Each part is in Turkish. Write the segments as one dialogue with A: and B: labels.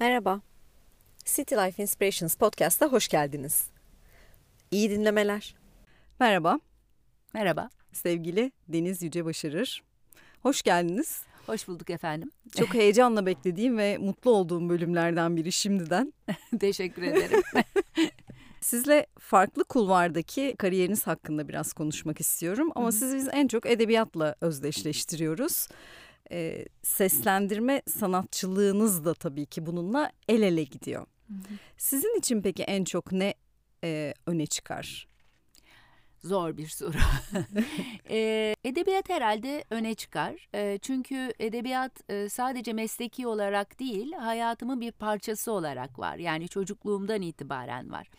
A: Merhaba. City Life Inspirations Podcast'a hoş geldiniz. İyi dinlemeler.
B: Merhaba,
C: Merhaba.
B: sevgili Deniz Yüce Başarır. Hoş geldiniz.
C: Hoş bulduk efendim.
B: Çok heyecanla beklediğim ve mutlu olduğum bölümlerden biri şimdiden.
C: Teşekkür ederim.
B: Sizle farklı kulvardaki kariyeriniz hakkında biraz konuşmak istiyorum. Ama sizi biz en çok edebiyatla özdeşleştiriyoruz. Ee, seslendirme sanatçılığınız da tabii ki bununla el ele gidiyor. Sizin için peki en çok ne e, öne çıkar?
C: Zor bir soru. Ee, edebiyat herhalde öne çıkar. Ee, çünkü edebiyat e, sadece mesleki olarak değil, hayatımın bir parçası olarak var. Yani çocukluğumdan itibaren var.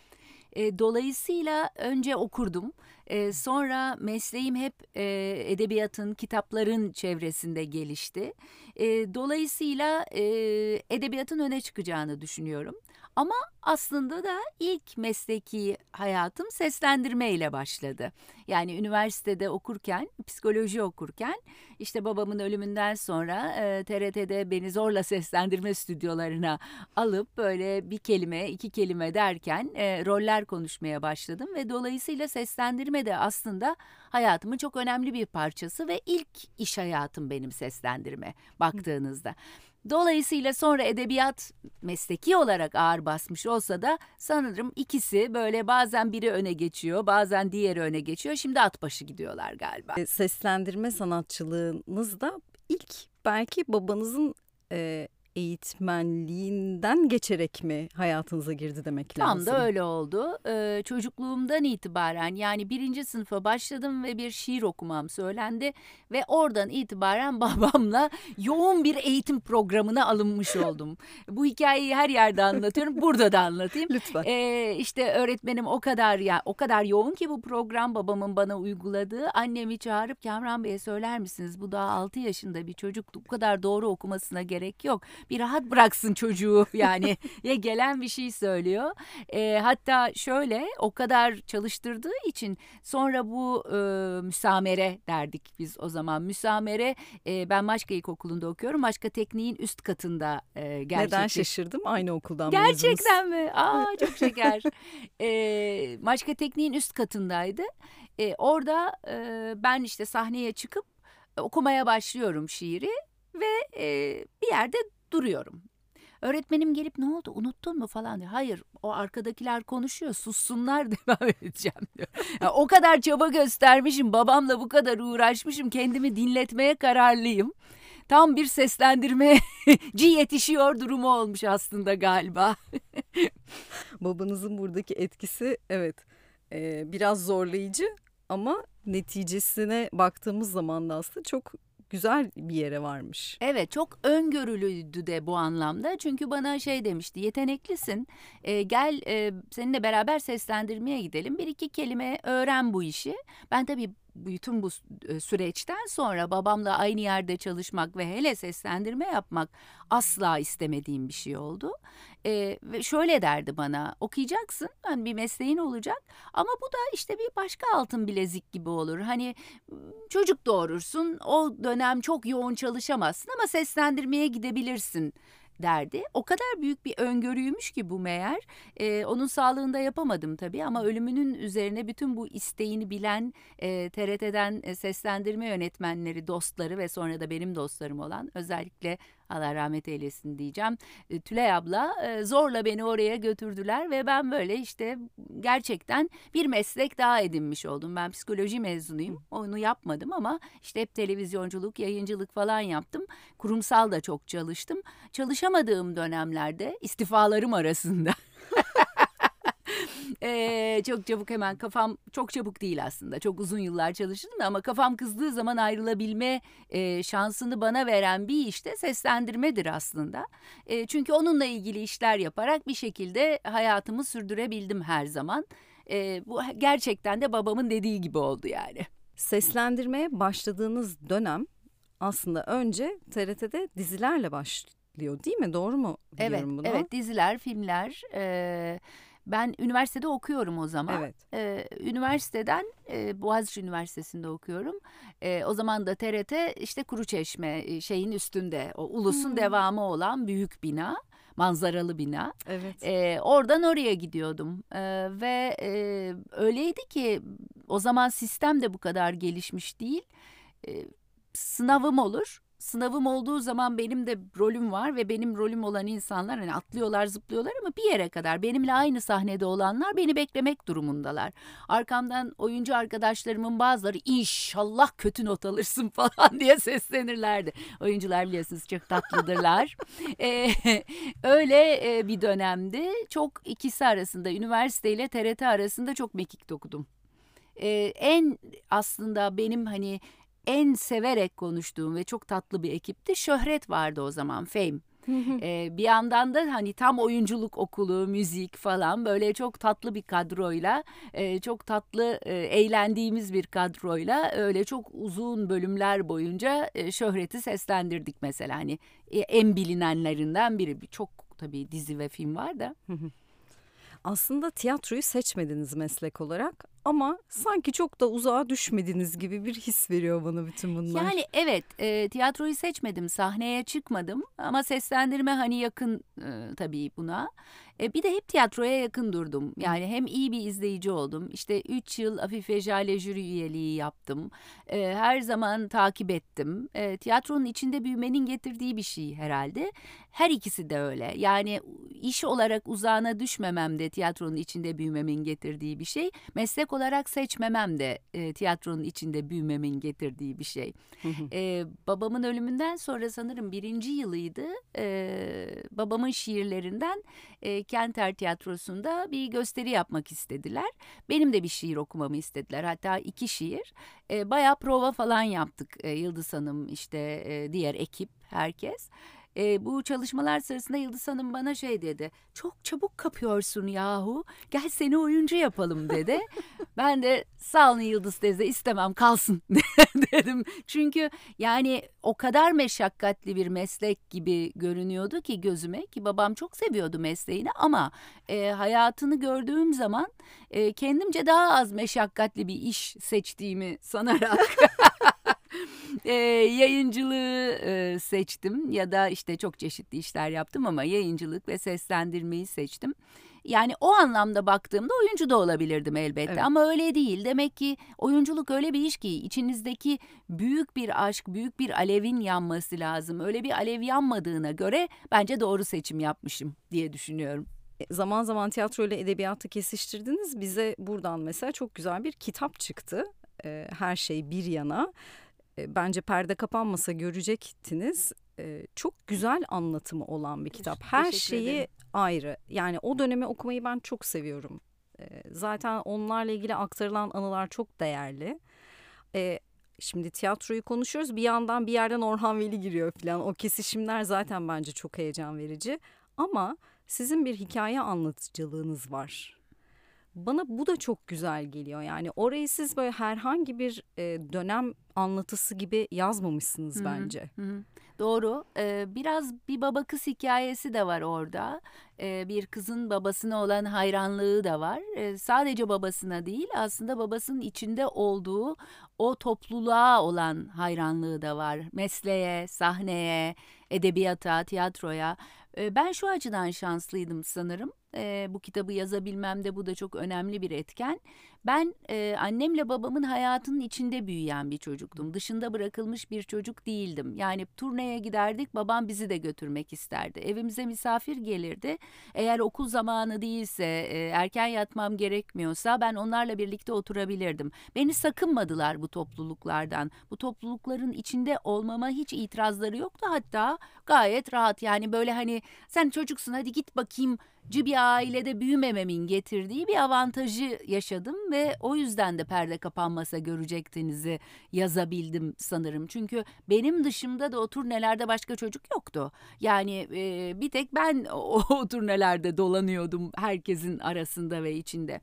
C: E, dolayısıyla önce okurdum. E, sonra mesleğim hep e, edebiyatın, kitapların çevresinde gelişti. E, dolayısıyla e, edebiyatın öne çıkacağını düşünüyorum. Ama aslında da ilk mesleki hayatım seslendirme ile başladı. Yani üniversitede okurken, psikoloji okurken işte babamın ölümünden sonra e, TRT'de beni zorla seslendirme stüdyolarına alıp böyle bir kelime, iki kelime derken e, roller konuşmaya başladım ve dolayısıyla seslendirme de aslında hayatımın çok önemli bir parçası ve ilk iş hayatım benim seslendirme baktığınızda. Dolayısıyla sonra edebiyat mesleki olarak ağır basmış olsa da sanırım ikisi böyle bazen biri öne geçiyor, bazen diğeri öne geçiyor. Şimdi at başı gidiyorlar galiba.
B: Seslendirme sanatçılığınız da ilk belki babanızın e, eğitmenliğinden geçerek mi hayatınıza girdi demek
C: Tam
B: lazım.
C: da öyle oldu. Ee, çocukluğumdan itibaren yani birinci sınıfa başladım ve bir şiir okumam söylendi. Ve oradan itibaren babamla yoğun bir eğitim programına alınmış oldum. Bu hikayeyi her yerde anlatıyorum. Burada da anlatayım.
B: Lütfen.
C: Ee, işte öğretmenim o kadar ya o kadar yoğun ki bu program babamın bana uyguladığı. Annemi çağırıp Kamran Bey'e söyler misiniz? Bu daha 6 yaşında bir çocuk. Bu kadar doğru okumasına gerek yok. Bir rahat bıraksın çocuğu yani. ya gelen bir şey söylüyor. Ee, hatta şöyle o kadar çalıştırdığı için sonra bu e, müsamere derdik biz o zaman. Müsamere e, ben Maçka İlkokulu'nda okuyorum. Maçka Tekniğin üst katında e,
B: Neden
C: gerçekleşti.
B: şaşırdım? Aynı okuldan mezunuz.
C: Gerçekten mi? Aa çok şeker. ee, Maçka Tekniğin üst katındaydı. Ee, orada e, ben işte sahneye çıkıp e, okumaya başlıyorum şiiri ve e, bir yerde duruyorum. Öğretmenim gelip ne oldu unuttun mu falan diyor. Hayır o arkadakiler konuşuyor sussunlar devam edeceğim diyor. Ya, o kadar çaba göstermişim babamla bu kadar uğraşmışım kendimi dinletmeye kararlıyım. Tam bir seslendirmeci yetişiyor durumu olmuş aslında galiba.
B: Babanızın buradaki etkisi evet biraz zorlayıcı ama neticesine baktığımız zaman da aslında çok güzel bir yere varmış.
C: Evet çok öngörülüydü de bu anlamda. Çünkü bana şey demişti yeteneklisin e, gel e, seninle beraber seslendirmeye gidelim. Bir iki kelime öğren bu işi. Ben tabii bütün bu e, süreçten sonra babamla aynı yerde çalışmak ve hele seslendirme yapmak asla istemediğim bir şey oldu. E, ve şöyle derdi bana okuyacaksın hani bir mesleğin olacak ama bu da işte bir başka altın bilezik gibi olur. Hani çocuk doğurursun o dönem çok yoğun çalışamazsın ama seslendirmeye gidebilirsin derdi. O kadar büyük bir öngörüymüş ki bu meğer. Ee, onun sağlığında yapamadım tabii ama ölümünün üzerine bütün bu isteğini bilen e, TRT'den e, seslendirme yönetmenleri, dostları ve sonra da benim dostlarım olan özellikle Allah rahmet eylesin diyeceğim. E, Tülay abla e, zorla beni oraya götürdüler ve ben böyle işte gerçekten bir meslek daha edinmiş oldum. Ben psikoloji mezunuyum. Onu yapmadım ama işte hep televizyonculuk, yayıncılık falan yaptım. Kurumsal da çok çalıştım. Çalışamadığım dönemlerde istifalarım arasında Ee, çok çabuk hemen kafam çok çabuk değil aslında. Çok uzun yıllar çalıştım ama kafam kızdığı zaman ayrılabilme e, şansını bana veren bir işte seslendirmedir aslında. E, çünkü onunla ilgili işler yaparak bir şekilde hayatımı sürdürebildim her zaman. E, bu gerçekten de babamın dediği gibi oldu yani.
B: Seslendirmeye başladığınız dönem aslında önce TRT'de dizilerle başlıyor değil mi? Doğru mu biliyorum
C: Evet,
B: bunu?
C: evet diziler, filmler. e, ben üniversitede okuyorum o zaman.
B: Evet.
C: E, üniversiteden e, Boğaziçi Üniversitesi'nde okuyorum. E, o zaman da TRT işte Kuruçeşme e, şeyin üstünde, o ulusun
B: Hmm.
C: devamı olan büyük bina. manzaralı bina.
B: Evet.
C: E, oradan oraya gidiyordum e, ve e, öyleydi ki o zaman sistem de bu kadar gelişmiş değil. E, sınavım olur sınavım olduğu zaman benim de rolüm var ve benim rolüm olan insanlar hani atlıyorlar zıplıyorlar ama bir yere kadar benimle aynı sahnede olanlar beni beklemek durumundalar. Arkamdan oyuncu arkadaşlarımın bazıları inşallah kötü not alırsın falan diye seslenirlerdi. Oyuncular biliyorsunuz çok tatlıdırlar. ee, öyle bir dönemdi. Çok ikisi arasında üniversite ile TRT arasında çok mekik dokudum. Ee, en aslında benim hani en severek konuştuğum ve çok tatlı bir ekipti. Şöhret vardı o zaman, Fame. ee, bir yandan da hani tam oyunculuk okulu, müzik falan böyle çok tatlı bir kadroyla, e, çok tatlı e, eğlendiğimiz bir kadroyla öyle çok uzun bölümler boyunca e, şöhreti seslendirdik mesela hani e, en bilinenlerinden biri. Çok tabii dizi ve film var da.
B: Aslında tiyatroyu seçmediniz meslek olarak ama sanki çok da uzağa düşmediniz gibi bir his veriyor bana bütün bunlar.
C: Yani evet e, tiyatroyu seçmedim sahneye çıkmadım ama seslendirme hani yakın e, tabii buna. E, bir de hep tiyatroya yakın durdum. Yani hem iyi bir izleyici oldum. İşte 3 yıl Afife Jale jüri üyeliği yaptım. E, her zaman takip ettim. E, tiyatronun içinde büyümenin getirdiği bir şey herhalde. Her ikisi de öyle. Yani iş olarak uzağına düşmemem de tiyatronun içinde büyümemin getirdiği bir şey. Meslek olarak seçmemem de e, tiyatronun içinde büyümemin getirdiği bir şey. e, babamın ölümünden sonra sanırım birinci yılıydı. E, babamın şiirlerinden e, Kenter Tiyatrosu'nda bir gösteri yapmak istediler. Benim de bir şiir okumamı istediler. Hatta iki şiir. E, bayağı prova falan yaptık. E, Yıldız Hanım işte e, diğer ekip herkes. E, bu çalışmalar sırasında Yıldız Hanım bana şey dedi. Çok çabuk kapıyorsun yahu. Gel seni oyuncu yapalım dedi. ben de sağ olun Yıldız teyze istemem kalsın dedim. Çünkü yani o kadar meşakkatli bir meslek gibi görünüyordu ki gözüme ki babam çok seviyordu mesleğini ama e, hayatını gördüğüm zaman e, kendimce daha az meşakkatli bir iş seçtiğimi sanarak e, yayıncılığı e, seçtim ya da işte çok çeşitli işler yaptım ama yayıncılık ve seslendirmeyi seçtim. Yani o anlamda baktığımda oyuncu da olabilirdim elbette evet. ama öyle değil. Demek ki oyunculuk öyle bir iş ki içinizdeki büyük bir aşk, büyük bir alevin yanması lazım. Öyle bir alev yanmadığına göre bence doğru seçim yapmışım diye düşünüyorum
B: e, zaman zaman tiyatro ile edebiyatı kesiştirdiniz. Bize buradan mesela çok güzel bir kitap çıktı. Her şey bir yana. E, bence perde kapanmasa görecektiniz. E, çok güzel anlatımı olan bir kitap. Her şeyi ederim. ayrı. Yani o dönemi okumayı ben çok seviyorum. E, zaten onlarla ilgili aktarılan anılar çok değerli. Şimdi tiyatroyu konuşuyoruz. Bir yandan bir yerden Orhan Veli giriyor falan. O kesişimler zaten bence çok heyecan verici. Ama sizin bir hikaye anlatıcılığınız var. Bana bu da çok güzel geliyor. Yani orayı siz böyle herhangi bir e, dönem anlatısı gibi yazmamışsınız Hı-hı. bence.
C: Hı-hı. Doğru. Ee, biraz bir baba kız hikayesi de var orada. Ee, bir kızın babasına olan hayranlığı da var. Ee, sadece babasına değil aslında babasının içinde olduğu o topluluğa olan hayranlığı da var. Mesleğe, sahneye, edebiyata, tiyatroya. Ee, ben şu açıdan şanslıydım sanırım. Ee, bu kitabı yazabilmemde bu da çok önemli bir etken. Ben e, annemle babamın hayatının içinde büyüyen bir çocuktum. Dışında bırakılmış bir çocuk değildim. Yani turneye giderdik babam bizi de götürmek isterdi. Evimize misafir gelirdi. Eğer okul zamanı değilse e, erken yatmam gerekmiyorsa ben onlarla birlikte oturabilirdim. Beni sakınmadılar bu topluluklardan. Bu toplulukların içinde olmama hiç itirazları yoktu. Hatta gayet rahat yani böyle hani sen çocuksun hadi git bakayım bir ailede büyümememin getirdiği bir avantajı yaşadım ve o yüzden de perde kapanmasa görecektinizi yazabildim sanırım. Çünkü benim dışımda da o turnelerde başka çocuk yoktu. Yani e, bir tek ben o, o turnelerde dolanıyordum herkesin arasında ve içinde.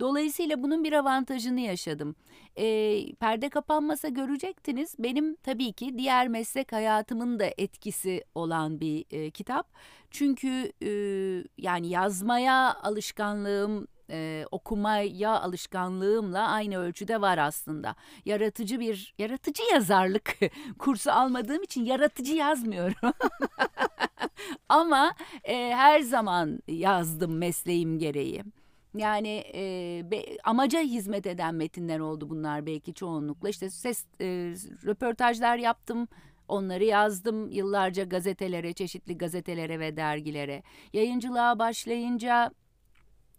C: Dolayısıyla bunun bir avantajını yaşadım. E, perde kapanmasa görecektiniz. Benim tabii ki diğer meslek hayatımın da etkisi olan bir e, kitap. Çünkü e, yani yazmaya alışkanlığım e, okumaya alışkanlığımla aynı ölçüde var aslında. Yaratıcı bir yaratıcı yazarlık kursu almadığım için yaratıcı yazmıyorum. Ama e, her zaman yazdım mesleğim gereği. Yani e, be, amaca hizmet eden metinler oldu bunlar belki çoğunlukla. İşte ses e, röportajlar yaptım. Onları yazdım yıllarca gazetelere, çeşitli gazetelere ve dergilere. Yayıncılığa başlayınca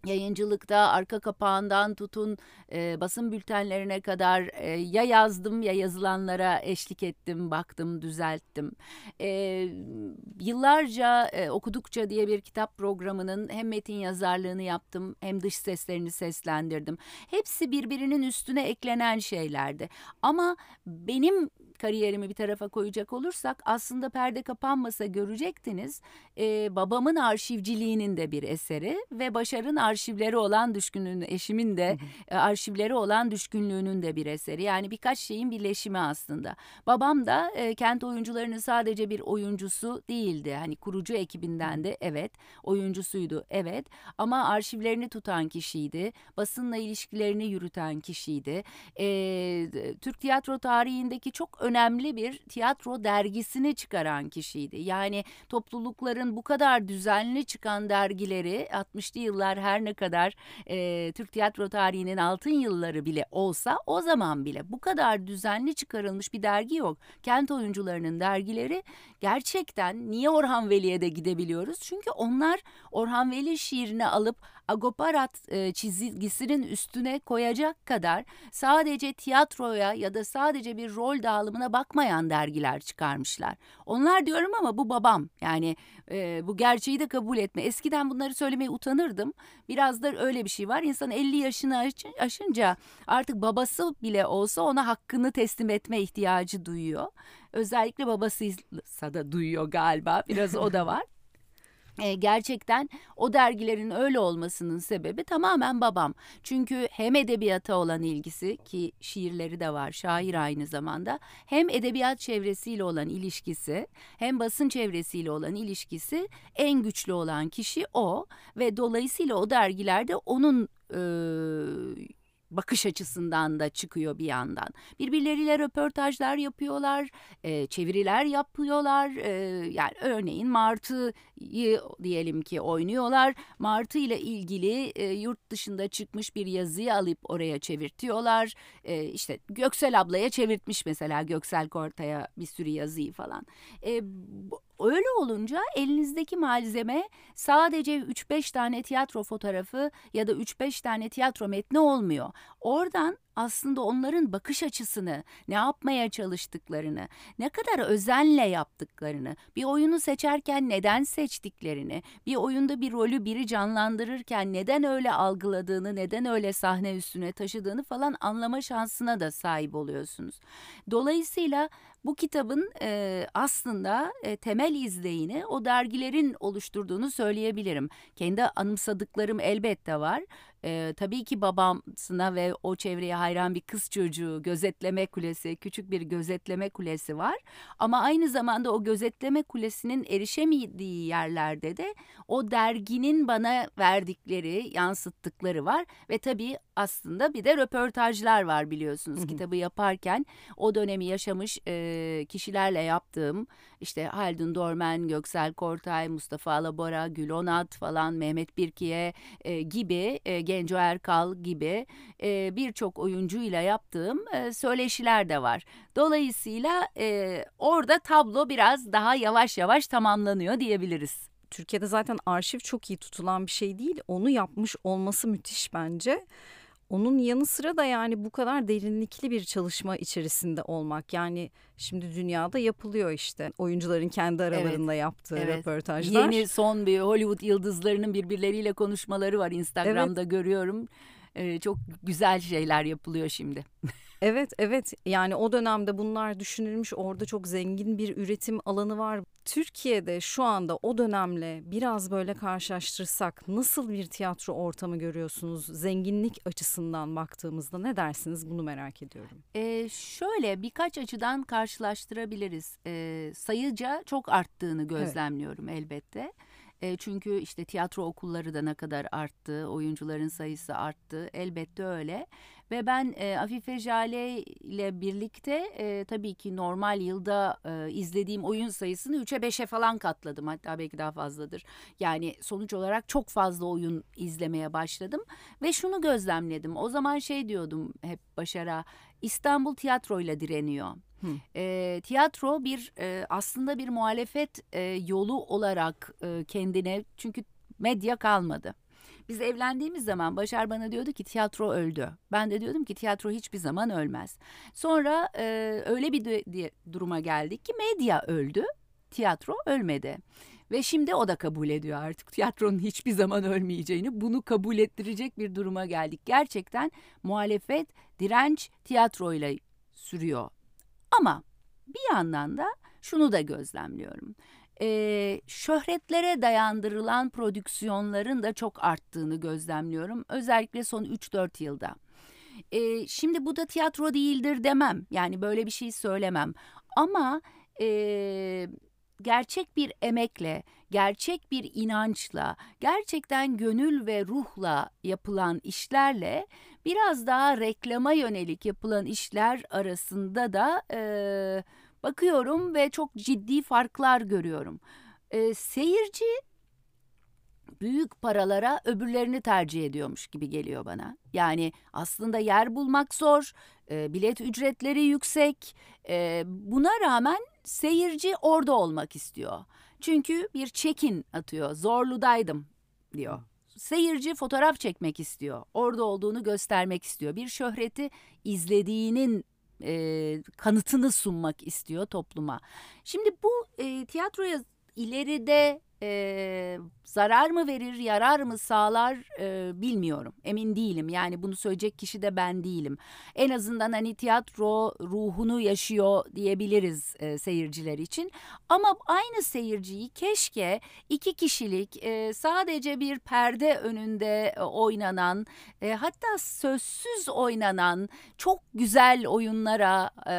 C: yayıncılıkta arka kapağından tutun e, basın bültenlerine kadar e, ya yazdım ya yazılanlara eşlik ettim, baktım, düzelttim. E, yıllarca e, okudukça diye bir kitap programının hem metin yazarlığını yaptım hem dış seslerini seslendirdim. Hepsi birbirinin üstüne eklenen şeylerdi. Ama benim kariyerimi bir tarafa koyacak olursak aslında perde kapanmasa görecektiniz. E, babamın arşivciliğinin de bir eseri ve Başar'ın arşivleri olan düşkünlüğünün, eşimin de e, arşivleri olan düşkünlüğünün de bir eseri. Yani birkaç şeyin birleşimi aslında. Babam da e, kent oyuncularının sadece bir oyuncusu değildi. Hani kurucu ekibinden de evet, oyuncusuydu evet ama arşivlerini tutan kişiydi. Basınla ilişkilerini yürüten kişiydi. E, Türk tiyatro tarihindeki çok önemli bir tiyatro dergisini çıkaran kişiydi. Yani toplulukların bu kadar düzenli çıkan dergileri 60'lı yıllar her ne kadar e, Türk tiyatro tarihinin altın yılları bile olsa o zaman bile bu kadar düzenli çıkarılmış bir dergi yok. Kent oyuncularının dergileri gerçekten niye Orhan Veli'ye de gidebiliyoruz? Çünkü onlar Orhan Veli şiirini alıp agoparat e, çizgisinin üstüne koyacak kadar sadece tiyatroya ya da sadece bir rol dağılımına bakmayan dergiler çıkarmışlar. Onlar diyorum ama bu babam yani e, bu gerçeği de kabul etme. Eskiden bunları söylemeye utanırdım. Biraz da öyle bir şey var. İnsan 50 yaşını aşınca artık babası bile olsa ona hakkını teslim etme ihtiyacı duyuyor. Özellikle babasıysa da duyuyor galiba. Biraz o da var. E, gerçekten o dergilerin öyle olmasının sebebi tamamen babam. Çünkü hem edebiyata olan ilgisi ki şiirleri de var şair aynı zamanda hem edebiyat çevresiyle olan ilişkisi hem basın çevresiyle olan ilişkisi en güçlü olan kişi o ve dolayısıyla o dergilerde onun e, bakış açısından da çıkıyor bir yandan. Birbirleriyle röportajlar yapıyorlar, e, çeviriler yapıyorlar. E, yani örneğin Martı'yı diyelim ki oynuyorlar. Martı ile ilgili e, yurt dışında çıkmış bir yazıyı alıp oraya çevirtiyorlar. E, işte Göksel ablaya çevirtmiş mesela Göksel Korta'ya bir sürü yazıyı falan. E, Öyle olunca elinizdeki malzeme sadece 3-5 tane tiyatro fotoğrafı ya da 3-5 tane tiyatro metni olmuyor. Oradan aslında onların bakış açısını, ne yapmaya çalıştıklarını, ne kadar özenle yaptıklarını, bir oyunu seçerken neden seçtiklerini, bir oyunda bir rolü biri canlandırırken neden öyle algıladığını, neden öyle sahne üstüne taşıdığını falan anlama şansına da sahip oluyorsunuz. Dolayısıyla bu kitabın e, aslında e, temel izleyini o dergilerin oluşturduğunu söyleyebilirim. Kendi anımsadıklarım elbette var. E, tabii ki babamsına ve o çevreye hayran bir kız çocuğu gözetleme kulesi, küçük bir gözetleme kulesi var. Ama aynı zamanda o gözetleme kulesinin erişemediği yerlerde de o derginin bana verdikleri, yansıttıkları var. Ve tabii aslında bir de röportajlar var biliyorsunuz kitabı yaparken. O dönemi yaşamış e, kişilerle yaptığım işte Haldun Dormen, Göksel Kortay, Mustafa Alabora, Gül Onat falan, Mehmet Birkiye e, gibi, e, Genco Erkal gibi e, birçok oyuncuyla yaptığım e, söyleşiler de var. Dolayısıyla e, orada tablo biraz daha yavaş yavaş tamamlanıyor diyebiliriz.
B: Türkiye'de zaten arşiv çok iyi tutulan bir şey değil. Onu yapmış olması müthiş bence. Onun yanı sıra da yani bu kadar derinlikli bir çalışma içerisinde olmak yani şimdi dünyada yapılıyor işte oyuncuların kendi aralarında evet, yaptığı evet. röportajlar.
C: Yeni son bir Hollywood yıldızlarının birbirleriyle konuşmaları var Instagram'da evet. görüyorum. Ee, çok güzel şeyler yapılıyor şimdi.
B: Evet evet yani o dönemde bunlar düşünülmüş orada çok zengin bir üretim alanı var. Türkiye'de şu anda o dönemle biraz böyle karşılaştırsak nasıl bir tiyatro ortamı görüyorsunuz? Zenginlik açısından baktığımızda ne dersiniz bunu merak ediyorum.
C: Ee, şöyle birkaç açıdan karşılaştırabiliriz. Ee, sayıca çok arttığını gözlemliyorum evet. elbette. E, çünkü işte tiyatro okulları da ne kadar arttı, oyuncuların sayısı arttı. Elbette öyle. Ve ben e, Afife Jale ile birlikte e, tabii ki normal yılda e, izlediğim oyun sayısını 3'e 5'e falan katladım. Hatta belki daha fazladır. Yani sonuç olarak çok fazla oyun izlemeye başladım. Ve şunu gözlemledim. O zaman şey diyordum hep Başar'a. İstanbul tiyatroyla direniyor. E, tiyatro bir e, aslında bir muhalefet e, yolu olarak e, kendine çünkü medya kalmadı. Biz evlendiğimiz zaman Başar bana diyordu ki tiyatro öldü. Ben de diyordum ki tiyatro hiçbir zaman ölmez. Sonra e, öyle bir duruma geldik ki medya öldü, tiyatro ölmedi. Ve şimdi o da kabul ediyor artık tiyatronun hiçbir zaman ölmeyeceğini. Bunu kabul ettirecek bir duruma geldik. Gerçekten muhalefet, direnç tiyatroyla sürüyor. Ama bir yandan da şunu da gözlemliyorum e, şöhretlere dayandırılan prodüksiyonların da çok arttığını gözlemliyorum. Özellikle son 3-4 yılda. E, şimdi bu da tiyatro değildir demem. Yani böyle bir şey söylemem. Ama e, gerçek bir emekle, gerçek bir inançla, gerçekten gönül ve ruhla yapılan işlerle biraz daha reklama yönelik yapılan işler arasında da... E, Bakıyorum ve çok ciddi farklar görüyorum. E, seyirci büyük paralara öbürlerini tercih ediyormuş gibi geliyor bana. Yani aslında yer bulmak zor, e, bilet ücretleri yüksek. E, buna rağmen seyirci orada olmak istiyor. Çünkü bir çekin atıyor, zorludaydım diyor. Seyirci fotoğraf çekmek istiyor, orada olduğunu göstermek istiyor. Bir şöhreti izlediğinin e, kanıtını sunmak istiyor topluma. Şimdi bu e, tiyatroya ileride e, zarar mı verir, yarar mı sağlar e, bilmiyorum. Emin değilim. Yani bunu söyleyecek kişi de ben değilim. En azından hani tiyatro ruhunu yaşıyor diyebiliriz e, seyirciler için. Ama aynı seyirciyi keşke iki kişilik e, sadece bir perde önünde e, oynanan e, hatta sözsüz oynanan çok güzel oyunlara e,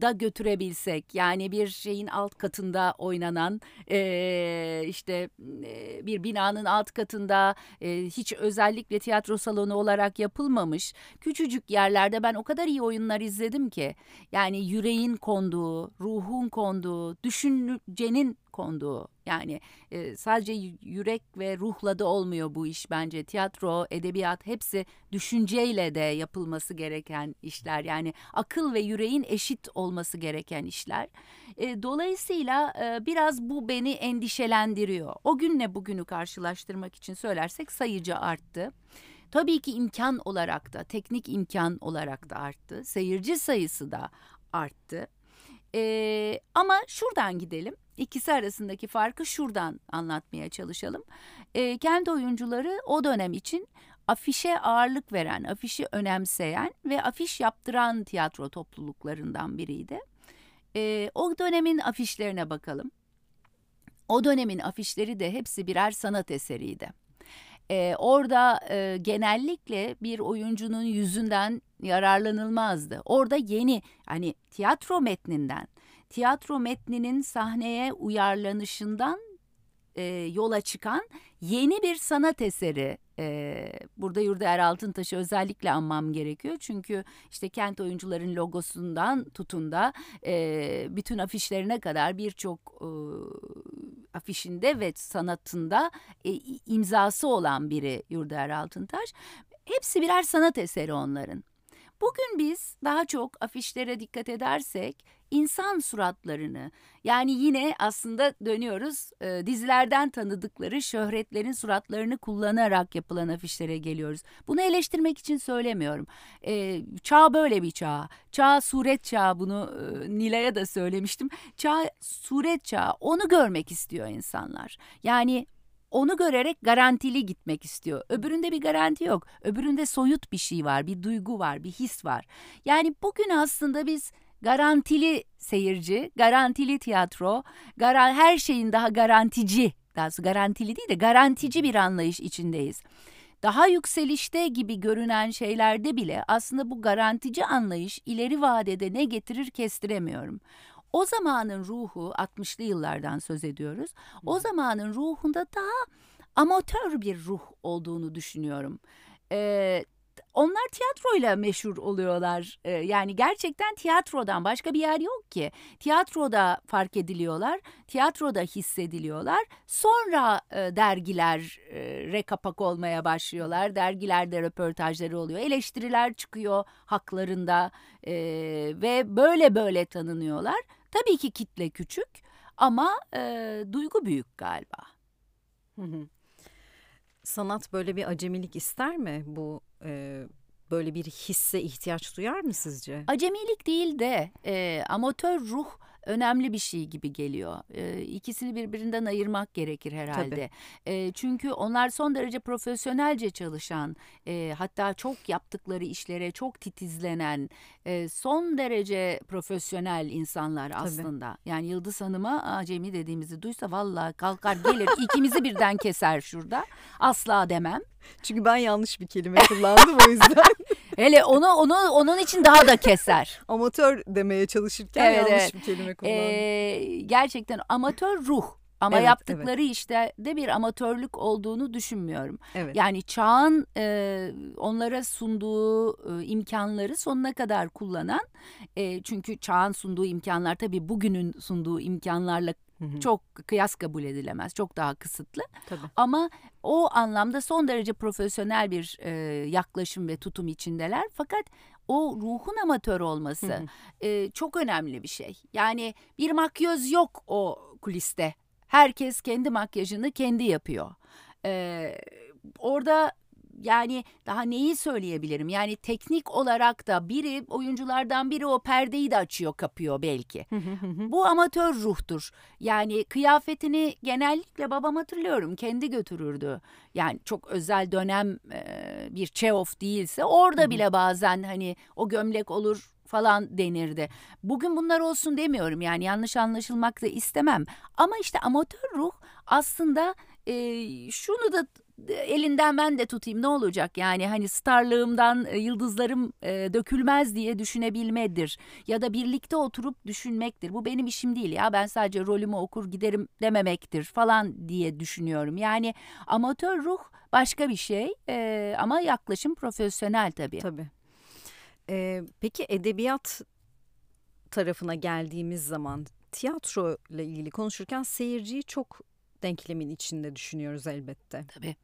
C: da götürebilsek. Yani bir şeyin alt katında oynanan e, işte e, bir binanın alt katında e, hiç özellikle tiyatro salonu olarak yapılmamış küçücük yerlerde ben o kadar iyi oyunlar izledim ki. Yani yüreğin konduğu, ruhun konduğu, düşüncenin konduğu yani e, sadece yürek ve ruhla da olmuyor bu iş bence tiyatro edebiyat hepsi düşünceyle de yapılması gereken işler yani akıl ve yüreğin eşit olması gereken işler e, dolayısıyla e, biraz bu beni endişelendiriyor o günle bugünü karşılaştırmak için söylersek sayıcı arttı. Tabii ki imkan olarak da, teknik imkan olarak da arttı. Seyirci sayısı da arttı. Ee, ama şuradan gidelim. İkisi arasındaki farkı şuradan anlatmaya çalışalım. E, kendi oyuncuları o dönem için afişe ağırlık veren, afişi önemseyen ve afiş yaptıran tiyatro topluluklarından biriydi. E, o dönemin afişlerine bakalım. O dönemin afişleri de hepsi birer sanat eseriydi. Ee, orada e, genellikle bir oyuncunun yüzünden yararlanılmazdı. Orada yeni hani tiyatro metninden tiyatro metninin sahneye uyarlanışından e, yola çıkan yeni bir sanat eseri. E, burada Yurda Er Altıntaş'ı özellikle anmam gerekiyor. Çünkü işte kent oyuncuların logosundan tutun da e, bütün afişlerine kadar birçok e, afişinde ve sanatında e, imzası olan biri Yurda Er Altıntaş. Hepsi birer sanat eseri onların. Bugün biz daha çok afişlere dikkat edersek insan suratlarını yani yine aslında dönüyoruz e, dizilerden tanıdıkları şöhretlerin suratlarını kullanarak yapılan afişlere geliyoruz. Bunu eleştirmek için söylemiyorum. E, çağ böyle bir çağ. Çağ suret çağı bunu e, Nilay'a da söylemiştim. Çağ suret çağı onu görmek istiyor insanlar. Yani onu görerek garantili gitmek istiyor. Öbüründe bir garanti yok. Öbüründe soyut bir şey var, bir duygu var, bir his var. Yani bugün aslında biz garantili seyirci, garantili tiyatro, garan her şeyin daha garantici, daha garantili değil de garantici bir anlayış içindeyiz. Daha yükselişte gibi görünen şeylerde bile aslında bu garantici anlayış ileri vadede ne getirir kestiremiyorum. o zamanın ruhu 60'lı yıllardan söz ediyoruz. O zamanın ruhunda daha amatör bir ruh olduğunu düşünüyorum. Ee, onlar tiyatroyla meşhur oluyorlar. Ee, yani gerçekten tiyatrodan başka bir yer yok ki. Tiyatroda fark ediliyorlar, tiyatroda hissediliyorlar. Sonra e, dergilere kapak olmaya başlıyorlar. Dergilerde röportajları oluyor, eleştiriler çıkıyor haklarında e, ve böyle böyle tanınıyorlar. Tabii ki kitle küçük ama e, duygu büyük galiba.
B: Sanat böyle bir acemilik ister mi? Bu e, böyle bir hisse ihtiyaç duyar mı sizce?
C: Acemilik değil de e, amatör ruh önemli bir şey gibi geliyor. E, ikisini birbirinden ayırmak gerekir herhalde. E, çünkü onlar son derece profesyonelce çalışan, e, hatta çok yaptıkları işlere çok titizlenen, e, son derece profesyonel insanlar aslında. Yani Yıldız Hanım'a acemi dediğimizi duysa vallahi kalkar gelir ikimizi birden keser şurada. Asla demem.
B: Çünkü ben yanlış bir kelime kullandım o yüzden.
C: Hele onu onu onun için daha da keser.
B: Amatör demeye çalışırken
C: Evet,
B: yanlış
C: evet.
B: bir kelime kullandım.
C: Ee, gerçekten amatör ruh. Ama
B: Evet,
C: yaptıkları işte de bir amatörlük olduğunu düşünmüyorum.
B: evet.
C: Yani çağın e, onlara sunduğu e, imkanları sonuna kadar kullanan, e, çünkü çağın sunduğu imkanlar tabii bugünün sunduğu imkanlarla
B: Hı hı.
C: çok kıyas kabul edilemez, çok daha kısıtlı.
B: Tabii.
C: Ama o anlamda son derece profesyonel bir e, yaklaşım ve tutum içindeler. Fakat o ruhun amatör olması
B: Hı hı.
C: e, çok önemli bir şey. Yani bir makyöz yok o kuliste. Herkes kendi makyajını kendi yapıyor. E, orada yani daha neyi söyleyebilirim? Yani teknik olarak da biri oyunculardan biri o perdeyi de açıyor kapıyor belki. Bu amatör ruhtur. Yani kıyafetini genellikle babam hatırlıyorum kendi götürürdü. Yani çok özel dönem e, bir Çehov değilse orada bile bazen hani o gömlek olur falan denirdi. Bugün bunlar olsun demiyorum yani yanlış anlaşılmak da istemem. Ama işte amatör ruh aslında e, şunu da elinden ben de tutayım ne olacak yani hani starlığımdan e, yıldızlarım e, dökülmez diye düşünebilmedir ya da birlikte oturup düşünmektir. Bu benim işim değil ya ben sadece rolümü okur giderim dememektir falan diye düşünüyorum. Yani amatör ruh başka bir şey e, ama yaklaşım profesyonel tabii.
B: Tabii. Ee, peki edebiyat tarafına geldiğimiz zaman tiyatro ile ilgili konuşurken seyirciyi çok denklemin içinde düşünüyoruz elbette.
C: Tabii.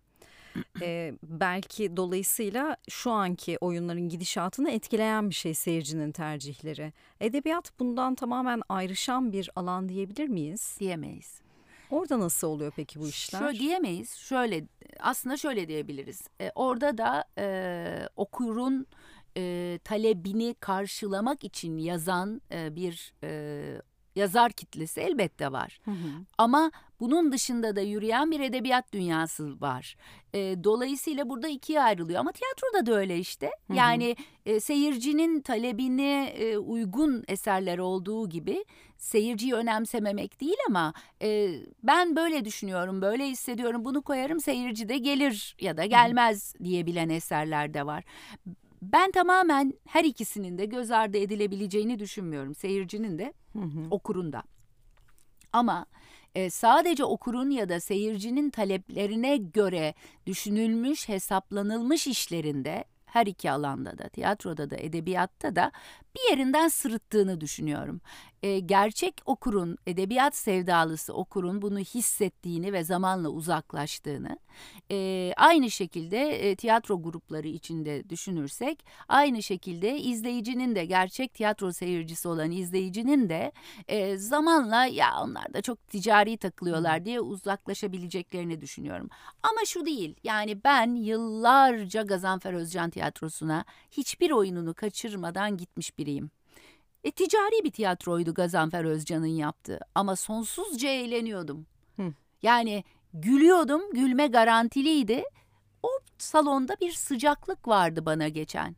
B: Ee, belki dolayısıyla şu anki oyunların gidişatını etkileyen bir şey seyircinin tercihleri. Edebiyat bundan tamamen ayrışan bir alan diyebilir miyiz?
C: Diyemeyiz.
B: Orada nasıl oluyor peki bu işler?
C: Şöyle diyemeyiz. Şöyle aslında şöyle diyebiliriz. E, orada da e, okurun e, talebini karşılamak için yazan e, bir e, yazar kitlesi elbette var.
B: Hı hı.
C: Ama bunun dışında da yürüyen bir edebiyat dünyası var. E, dolayısıyla burada ikiye ayrılıyor. Ama tiyatroda da öyle işte.
B: Hı hı.
C: Yani e, seyircinin talebine e, uygun eserler olduğu gibi seyirciyi önemsememek değil ama e, ben böyle düşünüyorum, böyle hissediyorum, bunu koyarım seyirci de gelir ya da gelmez diyebilen eserler de var. Ben tamamen her ikisinin de göz ardı edilebileceğini düşünmüyorum. Seyircinin de
B: Hı hı.
C: okurun da. Ama e, sadece okurun ya da seyircinin taleplerine göre düşünülmüş, hesaplanılmış işlerinde her iki alanda da, tiyatroda da, edebiyatta da bir yerinden sırıttığını düşünüyorum. E, gerçek okurun, edebiyat sevdalısı okurun bunu hissettiğini ve zamanla uzaklaştığını, e, aynı şekilde e, tiyatro grupları içinde düşünürsek, aynı şekilde izleyicinin de, gerçek tiyatro seyircisi olan izleyicinin de e, zamanla ya onlar da çok ticari takılıyorlar diye uzaklaşabileceklerini düşünüyorum. Ama şu değil, yani ben yıllarca Gazanfer Özcan Tiyatrosu'na hiçbir oyununu kaçırmadan gitmiş biriyim. E, ticari bir tiyatroydu Gazanfer Özcan'ın yaptığı ama sonsuzca eğleniyordum.
B: Hı.
C: Yani gülüyordum, gülme garantiliydi. O salonda bir sıcaklık vardı bana geçen.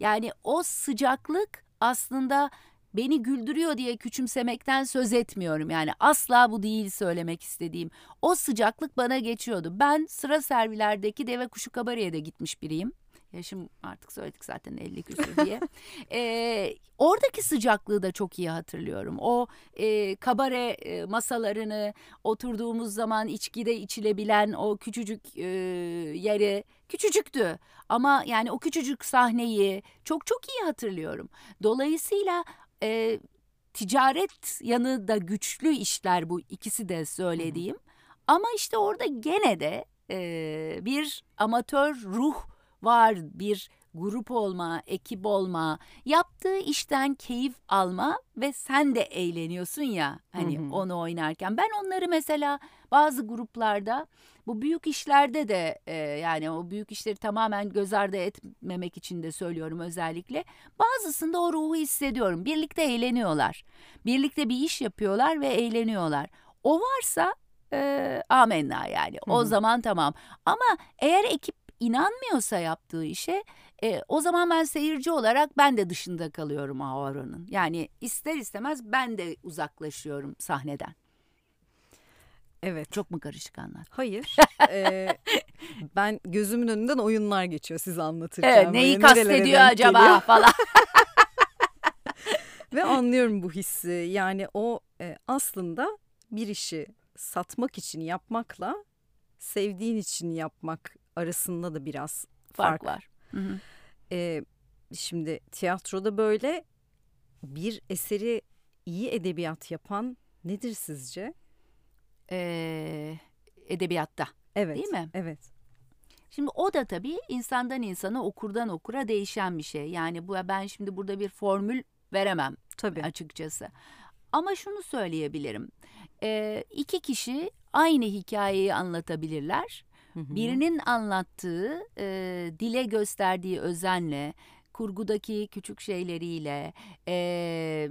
C: Yani o sıcaklık aslında beni güldürüyor diye küçümsemekten söz etmiyorum. Yani asla bu değil söylemek istediğim. O sıcaklık bana geçiyordu. Ben sıra servilerdeki Deve Kuşu Kabare'ye de gitmiş biriyim. Yaşım artık söyledik zaten 50 küsur diye. e, oradaki sıcaklığı da çok iyi hatırlıyorum. O e, kabare e, masalarını oturduğumuz zaman içkide içilebilen o küçücük e, yeri küçücüktü. Ama yani o küçücük sahneyi çok çok iyi hatırlıyorum. Dolayısıyla e, ticaret yanı da güçlü işler bu ikisi de söylediğim. Ama işte orada gene de e, bir amatör ruh var, bir grup olma, ekip olma, yaptığı işten keyif alma ve sen de eğleniyorsun ya hani
B: Hı hı.
C: onu oynarken. Ben onları mesela bazı gruplarda bu büyük işlerde de e, yani o büyük işleri tamamen göz ardı etmemek için de söylüyorum özellikle. Bazısında o ruhu hissediyorum. Birlikte eğleniyorlar. Birlikte bir iş yapıyorlar ve eğleniyorlar. O varsa e, amenna yani.
B: Hı
C: O
B: hı.
C: zaman tamam. Ama eğer ekip inanmıyorsa yaptığı işe e, o zaman ben seyirci olarak ben de dışında kalıyorum o oranın. Yani ister istemez ben de uzaklaşıyorum sahneden.
B: Evet.
C: Çok mu karışık anlat?
B: Hayır. Ee, ben gözümün önünden oyunlar geçiyor siz anlatırken.
C: Evet, neyi kastediyor acaba
B: geliyor.
C: falan.
B: Ve anlıyorum bu hissi. Yani o e, aslında bir işi satmak için yapmakla sevdiğin için yapmak arasında da biraz fark,
C: Fark var. Hı hı.
B: Şimdi tiyatroda böyle bir eseri iyi edebiyat yapan nedir sizce?
C: Ee, edebiyatta.
B: Evet.
C: Değil mi?
B: Evet.
C: Şimdi o da tabii insandan insana, okurdan okura değişen bir şey. Yani bu ben şimdi burada bir formül veremem
B: Tabii.
C: açıkçası. Ama şunu söyleyebilirim. Ee, iki kişi aynı hikayeyi anlatabilirler.
B: Hı.
C: Birinin anlattığı, e, dile gösterdiği özenle, kurgudaki küçük şeyleriyle, e,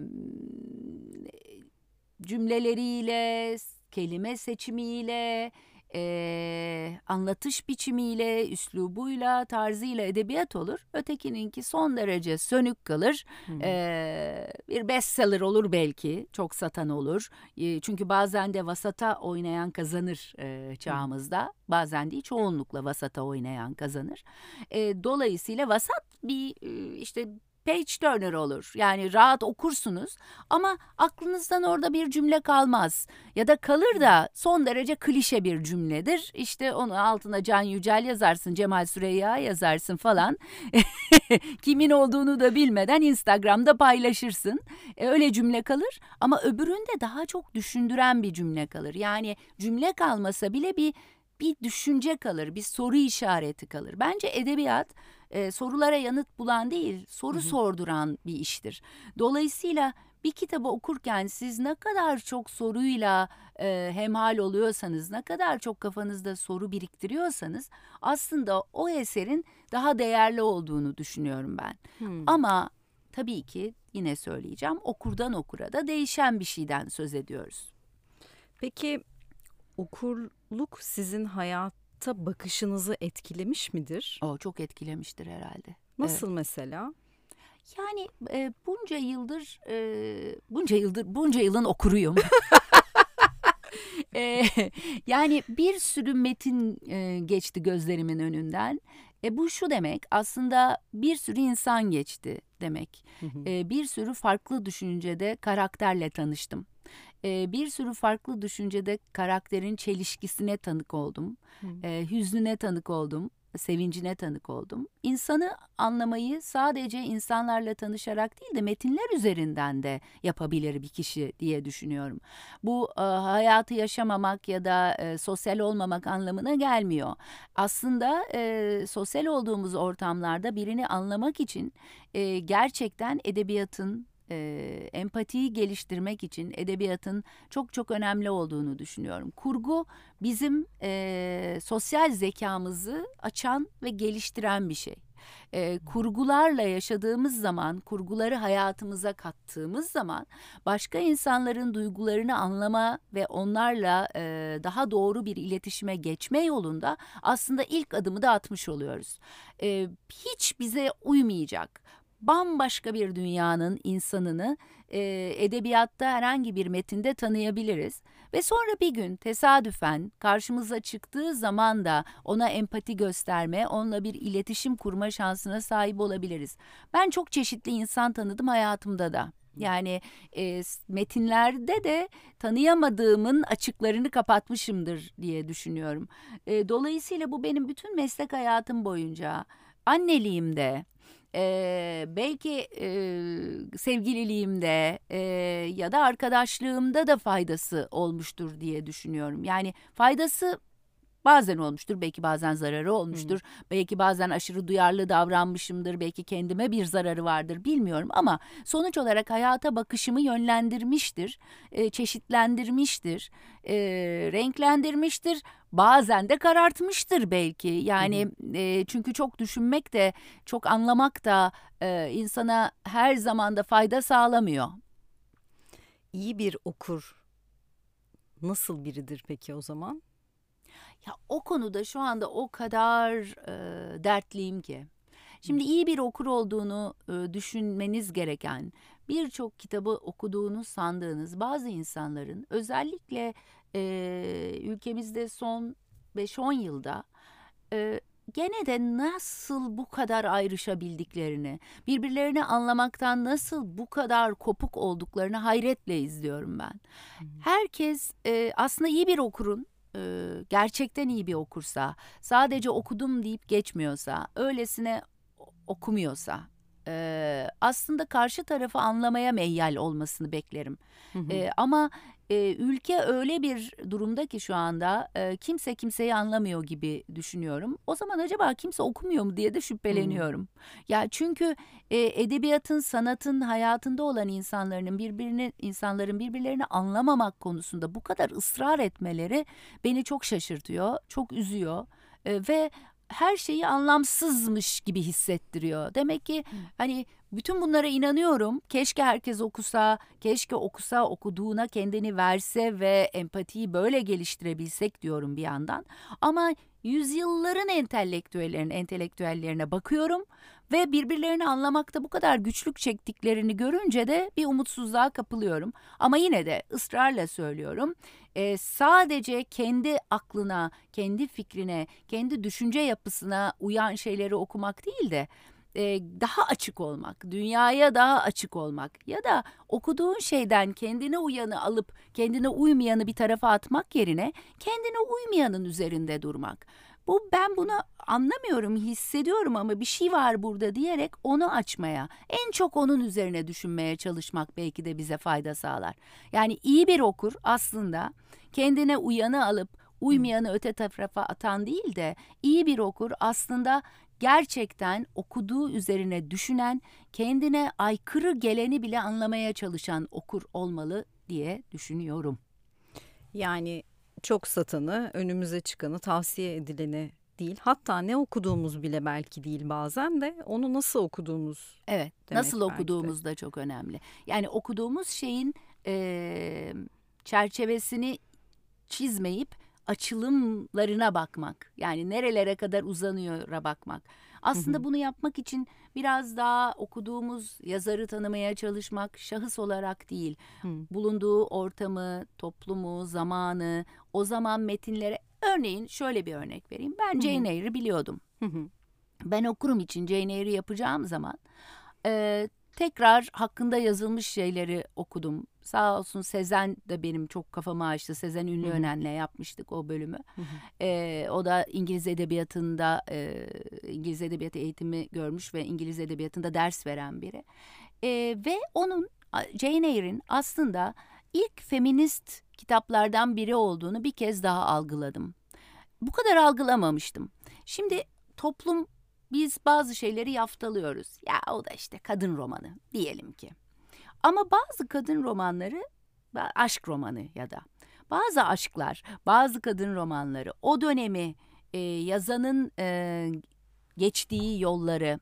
C: cümleleriyle, kelime seçimiyle, e, anlatış biçimiyle, üslubuyla, tarzıyla edebiyat olur. Ötekininki son derece sönük kalır.
B: Hı.
C: Ee, bir bestseller olur belki, çok satan olur. Ee, çünkü bazen de vasata oynayan kazanır e, çağımızda. Bazen değil, çoğunlukla vasata oynayan kazanır. Ee, dolayısıyla vasat bir e, işte page turner olur. Yani rahat okursunuz ama aklınızdan orada bir cümle kalmaz. Ya da kalır da son derece klişe bir cümledir. İşte onu altına Can Yücel yazarsın, Cemal Süreyya yazarsın falan. Kimin olduğunu da bilmeden Instagram'da paylaşırsın. E, öyle cümle kalır ama öbüründe daha çok düşündüren bir cümle kalır. Yani cümle kalmasa bile bir bir düşünce kalır, bir soru işareti kalır. Bence edebiyat e, sorulara yanıt bulan değil, soru sorduran bir iştir. Dolayısıyla bir kitabı okurken siz ne kadar çok soruyla e, hemhal oluyorsanız, ne kadar çok kafanızda soru biriktiriyorsanız aslında o eserin daha değerli olduğunu düşünüyorum ben.
B: Hmm.
C: Ama tabii ki yine söyleyeceğim okurdan okura da değişen bir şeyden söz ediyoruz.
B: Peki okurluk sizin hayata bakışınızı etkilemiş midir?
C: O çok etkilemiştir herhalde.
B: Nasıl mesela?
C: Yani e, bunca yıldır e, bunca yıldır bunca yılın okuruyum. E, yani bir sürü metin e, geçti gözlerimin önünden. E, bu şu demek aslında bir sürü insan geçti demek.
B: Hı hı.
C: E, bir sürü farklı düşüncede karakterle tanıştım. E, bir sürü farklı düşüncede karakterin çelişkisine tanık oldum.
B: Hı.
C: E, hüznüne tanık oldum. Sevincine tanık oldum. İnsanı anlamayı sadece insanlarla tanışarak değil de metinler üzerinden de yapabilir bir kişi diye düşünüyorum. Bu e, hayatı yaşamamak ya da e, sosyal olmamak anlamına gelmiyor. Aslında e, sosyal olduğumuz ortamlarda birini anlamak için e, gerçekten edebiyatın e, empatiyi geliştirmek için edebiyatın çok çok önemli olduğunu düşünüyorum. Kurgu bizim e, sosyal zekamızı açan ve geliştiren bir şey. E, kurgularla yaşadığımız zaman, kurguları hayatımıza kattığımız zaman başka insanların duygularını anlama ve onlarla e, daha doğru bir iletişime geçme yolunda aslında ilk adımı da atmış oluyoruz. E, hiç bize uymayacak, bambaşka bir dünyanın insanını e, edebiyatta herhangi bir metinde tanıyabiliriz. Ve sonra bir gün tesadüfen karşımıza çıktığı zaman da ona empati gösterme, onunla bir iletişim kurma şansına sahip olabiliriz. Ben çok çeşitli insan tanıdım hayatımda da. Yani e, metinlerde de tanıyamadığımın açıklarını kapatmışımdır diye düşünüyorum. E, dolayısıyla bu benim bütün meslek hayatım boyunca anneliğimde, e, belki e, sevgililiğimde e, ya da arkadaşlığımda da faydası olmuştur diye düşünüyorum. Yani faydası Bazen olmuştur, belki bazen zararı olmuştur. Hı. Belki bazen aşırı duyarlı davranmışımdır, belki kendime bir zararı vardır bilmiyorum ama sonuç olarak hayata bakışımı yönlendirmiştir, e, çeşitlendirmiştir, e, renklendirmiştir. Bazen de karartmıştır belki. Yani e, çünkü çok düşünmek de, çok anlamak da e, insana her zaman da fayda sağlamıyor.
B: İyi bir okur nasıl biridir peki o zaman?
C: Ya o konuda şu anda o kadar e, dertliyim ki. Şimdi iyi bir okur olduğunu e, düşünmeniz gereken birçok kitabı okuduğunu sandığınız bazı insanların özellikle e, ülkemizde son 5-10 yılda e, gene de nasıl bu kadar ayrışabildiklerini, birbirlerini anlamaktan nasıl bu kadar kopuk olduklarını hayretle izliyorum ben. Herkes e, aslında iyi bir okurun e, gerçekten iyi bir okursa, sadece okudum deyip geçmiyorsa, öylesine okumuyorsa, e, aslında karşı tarafı anlamaya meyyal olmasını beklerim. Hı hı. E, ama e, ülke öyle bir durumda ki şu anda e, kimse kimseyi anlamıyor gibi düşünüyorum. O zaman acaba kimse okumuyor mu diye de şüpheleniyorum. Hmm. Ya çünkü e, edebiyatın, sanatın hayatında olan insanların birbirini insanların birbirlerini anlamamak konusunda bu kadar ısrar etmeleri beni çok şaşırtıyor, çok üzüyor e, ve her şeyi anlamsızmış gibi hissettiriyor. Demek ki hani bütün bunlara inanıyorum. Keşke herkes okusa, keşke okusa, okuduğuna kendini verse ve empatiyi böyle geliştirebilsek diyorum bir yandan. Ama yüzyılların entelektüellerine, entelektüellerine bakıyorum ve birbirlerini anlamakta bu kadar güçlük çektiklerini görünce de bir umutsuzluğa kapılıyorum. Ama yine de ısrarla söylüyorum. E, sadece kendi aklına, kendi fikrine, kendi düşünce yapısına uyan şeyleri okumak değil de e, daha açık olmak, dünyaya daha açık olmak ya da okuduğun şeyden kendine uyanı alıp kendine uymayanı bir tarafa atmak yerine kendine uymayanın üzerinde durmak. Bu ben bunu anlamıyorum, hissediyorum ama bir şey var burada diyerek onu açmaya, en çok onun üzerine düşünmeye çalışmak belki de bize fayda sağlar. Yani iyi bir okur aslında kendine uyanı alıp uymayanı öte tarafa atan değil de iyi bir okur aslında gerçekten okuduğu üzerine düşünen, kendine aykırı geleni bile anlamaya çalışan okur olmalı diye düşünüyorum.
B: Yani çok satanı, önümüze çıkanı, tavsiye edileni değil. Hatta ne okuduğumuz bile belki değil bazen de onu nasıl okuduğumuz.
C: Evet, nasıl okuduğumuz de. da çok önemli. Yani okuduğumuz şeyin e, çerçevesini çizmeyip açılımlarına bakmak. Yani nerelere kadar uzanıyor'a bakmak. Aslında hı hı. bunu yapmak için biraz daha okuduğumuz yazarı tanımaya çalışmak şahıs olarak değil. Hı. Bulunduğu ortamı, toplumu, zamanı, o zaman metinlere örneğin şöyle bir örnek vereyim. Ben Jane Eyre'i biliyordum. Hı hı. Ben okurum için Jane Eyre'i yapacağım zaman e, tekrar hakkında yazılmış şeyleri okudum. Sağ olsun Sezen de benim çok kafamı açtı. Sezen Ünlü Önen'le yapmıştık o bölümü. Ee, o da İngiliz edebiyatında e, İngiliz edebiyatı eğitimi görmüş ve İngiliz edebiyatında ders veren biri. Ee, ve onun Jane Eyre'in aslında ilk feminist kitaplardan biri olduğunu bir kez daha algıladım. Bu kadar algılamamıştım. Şimdi toplum biz bazı şeyleri yaftalıyoruz. Ya o da işte kadın romanı diyelim ki. Ama bazı kadın romanları aşk romanı ya da bazı aşklar, bazı kadın romanları o dönemi e, yazanın e, geçtiği yolları,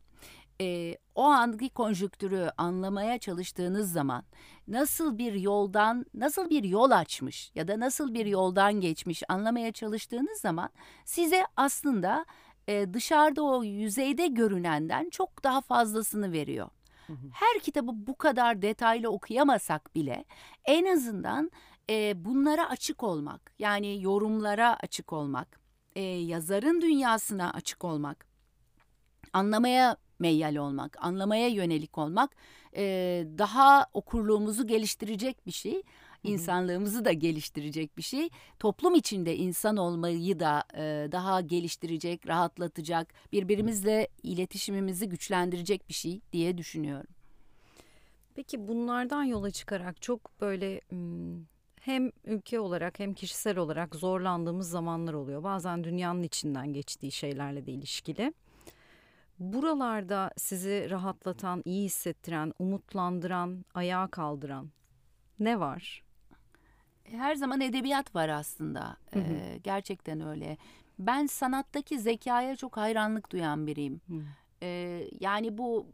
C: e, o anki konjüktürü anlamaya çalıştığınız zaman nasıl bir yoldan, nasıl bir yol açmış ya da nasıl bir yoldan geçmiş anlamaya çalıştığınız zaman size aslında e, dışarıda o yüzeyde görünenden çok daha fazlasını veriyor. Her kitabı bu kadar detaylı okuyamasak bile en azından e, bunlara açık olmak, yani yorumlara açık olmak, e, yazarın dünyasına açık olmak, anlamaya meyyal olmak, anlamaya yönelik olmak e, daha okurluğumuzu geliştirecek bir şey insanlığımızı da geliştirecek bir şey. Toplum içinde insan olmayı da e, daha geliştirecek, rahatlatacak, birbirimizle iletişimimizi güçlendirecek bir şey diye düşünüyorum.
B: Peki bunlardan yola çıkarak çok böyle hem ülke olarak hem kişisel olarak zorlandığımız zamanlar oluyor. Bazen dünyanın içinden geçtiği şeylerle de ilişkili. Buralarda sizi rahatlatan, iyi hissettiren, umutlandıran, ayağa kaldıran ne var?
C: Her zaman edebiyat var aslında. Hı hı. Ee, gerçekten öyle. Ben sanattaki zekaya çok hayranlık duyan biriyim. Hı. Ee, yani bu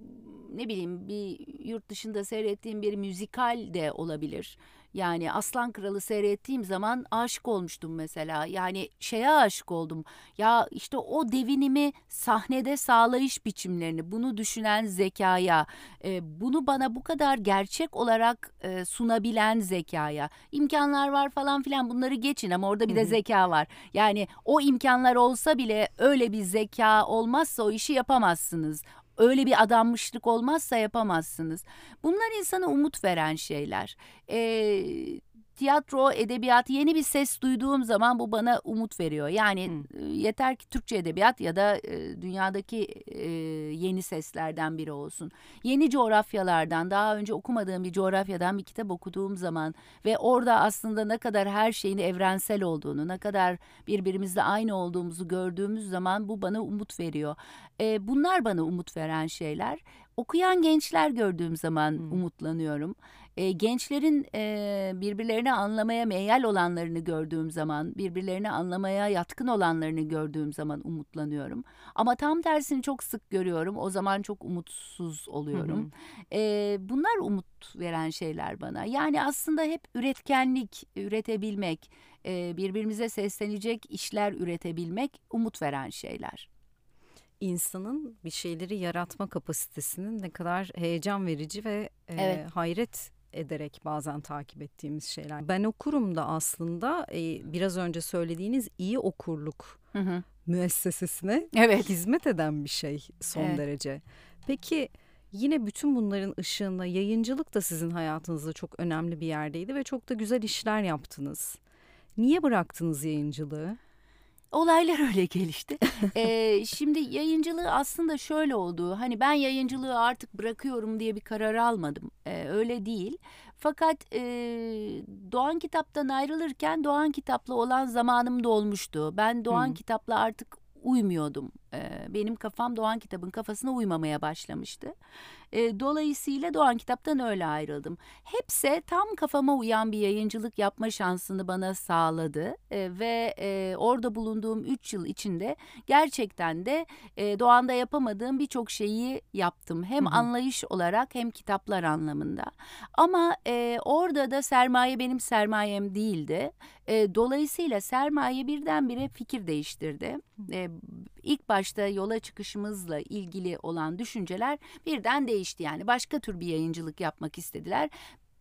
C: ne bileyim bir yurt dışında seyrettiğim bir müzikal de olabilir. Yani Aslan Kralı seyrettiğim zaman aşık olmuştum mesela. Yani şeye aşık oldum. Ya işte o devinimi sahnede sağlayış biçimlerini, bunu düşünen zekaya, e, bunu bana bu kadar gerçek olarak e, sunabilen zekaya. imkanlar var falan filan bunları geçin ama orada bir de zeka var. Yani o imkanlar olsa bile öyle bir zeka olmazsa o işi yapamazsınız öyle bir adanmışlık olmazsa yapamazsınız. Bunlar insana umut veren şeyler. Ee, tiyatro, edebiyat yeni bir ses duyduğum zaman bu bana umut veriyor. Yani hmm. yeter ki Türkçe edebiyat ya da e, dünyadaki e, yeni seslerden biri olsun. Yeni coğrafyalardan, daha önce okumadığım bir coğrafyadan bir kitap okuduğum zaman ve orada aslında ne kadar her şeyin evrensel olduğunu, ne kadar birbirimizle aynı olduğumuzu gördüğümüz zaman bu bana umut veriyor. E, bunlar bana umut veren şeyler. Okuyan gençler gördüğüm zaman hmm. umutlanıyorum e, gençlerin e, birbirlerini anlamaya meyal olanlarını gördüğüm zaman, birbirlerini anlamaya yatkın olanlarını gördüğüm zaman umutlanıyorum. Ama tam tersini çok sık görüyorum. O zaman çok umutsuz oluyorum. E, bunlar umut veren şeyler bana. Yani aslında hep üretkenlik, üretebilmek, e, birbirimize seslenecek işler üretebilmek umut veren şeyler
B: insanın bir şeyleri yaratma kapasitesinin ne kadar heyecan verici ve e, evet. hayret ederek bazen takip ettiğimiz şeyler. Ben okurum da aslında e, biraz önce söylediğiniz iyi okurluk hı hı. müessesesine evet. hizmet eden bir şey son evet. derece. Peki yine bütün bunların ışığında yayıncılık da sizin hayatınızda çok önemli bir yerdeydi ve çok da güzel işler yaptınız. Niye bıraktınız yayıncılığı?
C: Olaylar öyle gelişti. ee, şimdi yayıncılığı aslında şöyle oldu. Hani ben yayıncılığı artık bırakıyorum diye bir karar almadım. Ee, öyle değil. Fakat e, Doğan Kitap'tan ayrılırken Doğan Kitap'la olan zamanım dolmuştu. Ben Doğan hmm. Kitap'la artık uymuyordum. Ee, benim kafam Doğan Kitab'ın kafasına uymamaya başlamıştı. Ee, dolayısıyla Doğan Kitap'tan öyle ayrıldım. Hepsi tam kafama uyan bir yayıncılık yapma şansını bana sağladı. Ee, ve e, orada bulunduğum üç yıl içinde gerçekten de e, Doğan'da yapamadığım birçok şeyi yaptım. Hem Hı-hı. anlayış olarak hem kitaplar anlamında. Ama e, orada da sermaye benim sermayem değildi. dolayısıyla sermaye birdenbire fikir değiştirdi. İlk başta yola çıkışımızla ilgili olan düşünceler birden değişti. Yani başka tür bir yayıncılık yapmak istediler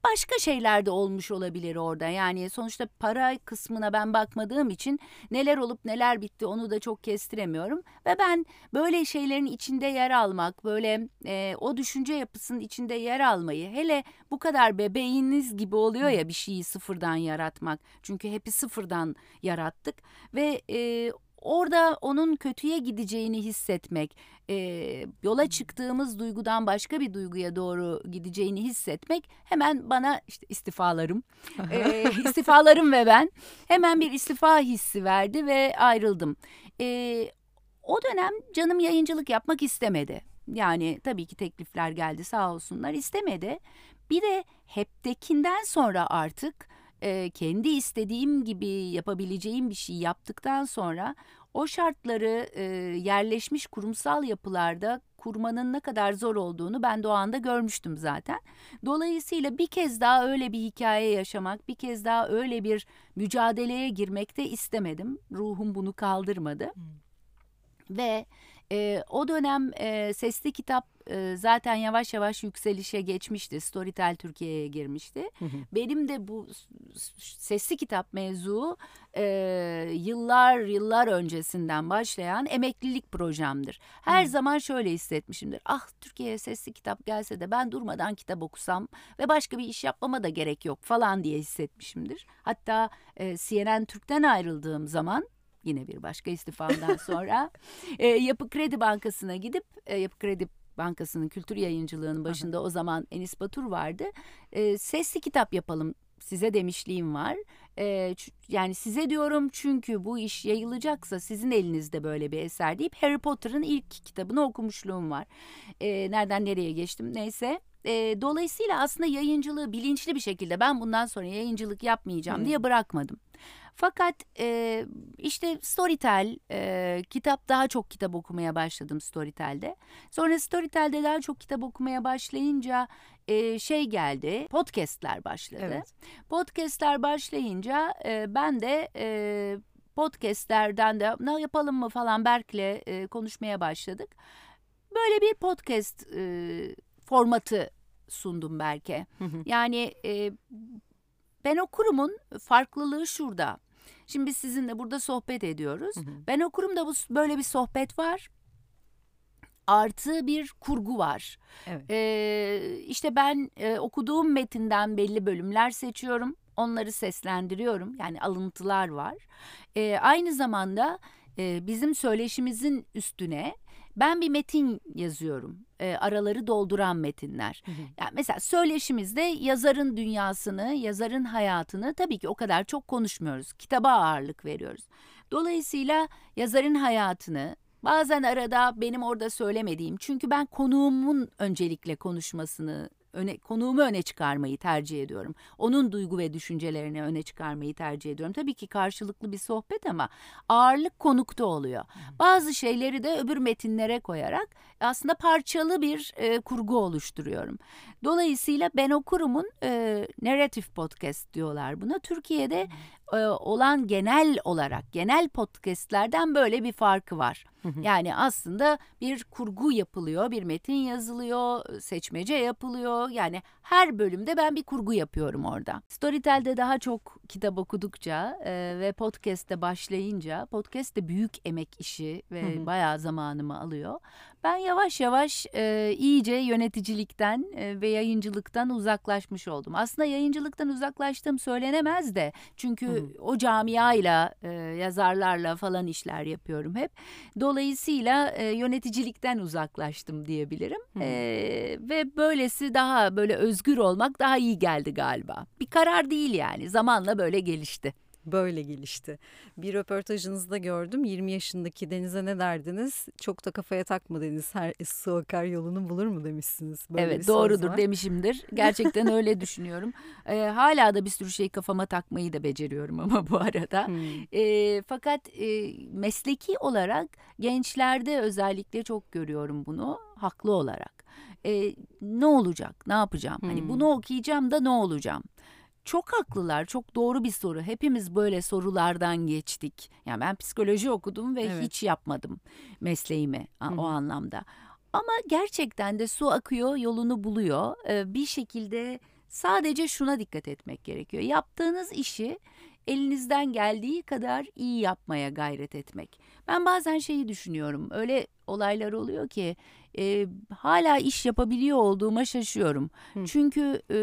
C: başka şeyler de olmuş olabilir orada. Yani sonuçta para kısmına ben bakmadığım için neler olup neler bitti onu da çok kestiremiyorum. Ve ben böyle şeylerin içinde yer almak, böyle e, o düşünce yapısının içinde yer almayı, hele bu kadar bebeğiniz gibi oluyor ya bir şeyi sıfırdan yaratmak. Çünkü hepi sıfırdan yarattık ve e, orada onun kötüye gideceğini hissetmek, e, yola çıktığımız duygudan başka bir duyguya doğru gideceğini hissetmek hemen bana işte istifalarım, e, istifalarım ve ben hemen bir istifa hissi verdi ve ayrıldım. E, o dönem canım yayıncılık yapmak istemedi. Yani tabii ki teklifler geldi sağ olsunlar istemedi. Bir de heptekinden sonra artık e, kendi istediğim gibi yapabileceğim bir şey yaptıktan sonra o şartları e, yerleşmiş kurumsal yapılarda kurmanın ne kadar zor olduğunu ben Doğan'da görmüştüm zaten. Dolayısıyla bir kez daha öyle bir hikaye yaşamak, bir kez daha öyle bir mücadeleye girmek de istemedim. Ruhum bunu kaldırmadı. Hmm. Ve E, o dönem e, sesli kitap e, zaten yavaş yavaş yükselişe geçmişti. Storytel Türkiye'ye girmişti.
B: Hı hı.
C: Benim de bu sesli kitap mevzu e, yıllar yıllar öncesinden başlayan emeklilik projemdir. Her
B: Hı.
C: zaman şöyle hissetmişimdir. Ah Türkiye'ye sesli kitap gelse de ben durmadan kitap okusam ve başka bir iş yapmama da gerek yok falan diye hissetmişimdir. Hatta e, CNN Türk'ten ayrıldığım zaman yine bir başka istifamdan sonra e, Yapı Kredi Bankası'na gidip e, Yapı Kredi Bankası'nın kültür yayıncılığının başında o zaman Enis Batur vardı. E, sesli kitap yapalım size demişliğim var. E, yani size diyorum çünkü bu iş yayılacaksa sizin elinizde böyle bir eser deyip Harry Potter'ın ilk kitabını okumuşluğum var. E, nereden nereye geçtim neyse. E, dolayısıyla aslında yayıncılığı bilinçli bir şekilde ben bundan sonra yayıncılık yapmayacağım
B: Hı.
C: diye bırakmadım. Fakat e, işte Storytel e, kitap daha çok kitap okumaya başladım Storytel'de. Sonra Storytel'de daha çok kitap okumaya başlayınca e, şey geldi podcastler başladı.
B: Evet.
C: Podcastler başlayınca e, ben de e, podcastlerden de ne yapalım mı falan Berk'le e, konuşmaya başladık. Böyle bir podcast e, formatı sundum Berk'e. Yani e, ben okurumun farklılığı şurada. Şimdi biz sizinle burada sohbet ediyoruz.
B: Hı hı.
C: Ben okurum da bu böyle bir sohbet var. Artı bir kurgu var.
B: Evet.
C: Ee, işte ben e, okuduğum metinden belli bölümler seçiyorum. Onları seslendiriyorum. Yani alıntılar var. Ee, aynı zamanda e, bizim söyleşimizin üstüne ben bir metin yazıyorum. Ee, araları dolduran metinler.
B: Hı hı.
C: Yani mesela söyleşimizde yazarın dünyasını, yazarın hayatını tabii ki o kadar çok konuşmuyoruz. Kitaba ağırlık veriyoruz. Dolayısıyla yazarın hayatını bazen arada benim orada söylemediğim çünkü ben konuğumun öncelikle konuşmasını öne, konuğumu öne çıkarmayı tercih ediyorum. Onun duygu ve düşüncelerini öne çıkarmayı tercih ediyorum. Tabii ki karşılıklı bir sohbet ama ağırlık konukta oluyor. Bazı şeyleri de öbür metinlere koyarak aslında parçalı bir e, kurgu oluşturuyorum. Dolayısıyla ben okurumun e, narrative podcast diyorlar buna. Türkiye'de e, olan genel olarak genel podcastlerden böyle bir farkı var. Yani aslında bir kurgu yapılıyor, bir metin yazılıyor, seçmece yapılıyor. Yani her bölümde ben bir kurgu yapıyorum orada. Storytel'de daha çok kitap okudukça e, ve podcast'te başlayınca, podcast de büyük emek işi ve
B: Hı hı.
C: bayağı zamanımı alıyor. Ben yavaş yavaş e, iyice yöneticilikten e, ve yayıncılıktan uzaklaşmış oldum. Aslında yayıncılıktan uzaklaştığım söylenemez de çünkü
B: Hı hı.
C: o camiayla, e, yazarlarla falan işler yapıyorum hep. Dolayısıyla e, yöneticilikten uzaklaştım diyebilirim. E, ve böylesi daha böyle özgür olmak daha iyi geldi galiba. Bir karar değil yani zamanla böyle gelişti.
B: Böyle gelişti. Bir röportajınızda gördüm. 20 yaşındaki Deniz'e ne derdiniz? Çok da kafaya takma Deniz. Her su akar yolunu bulur mu demişsiniz. Böyle
C: evet doğrudur
B: var.
C: demişimdir. Gerçekten öyle düşünüyorum. E, hala da bir sürü şey kafama takmayı da beceriyorum ama bu arada.
B: Hmm.
C: E, fakat e, mesleki olarak gençlerde özellikle çok görüyorum bunu haklı olarak. E, ne olacak, ne yapacağım? Hani
B: Hmm.
C: bunu okuyacağım da ne olacağım? Çok haklılar, çok doğru bir soru. Hepimiz böyle sorulardan geçtik. Yani ben psikoloji okudum ve
B: Evet.
C: hiç yapmadım mesleğimi a-
B: Hı
C: o anlamda. Ama gerçekten de su akıyor, yolunu buluyor. Ee, bir şekilde sadece şuna dikkat etmek gerekiyor. Yaptığınız işi elinizden geldiği kadar iyi yapmaya gayret etmek. Ben bazen şeyi düşünüyorum. Öyle olaylar oluyor ki e, hala iş yapabiliyor olduğuma şaşıyorum.
B: Hı.
C: Çünkü e,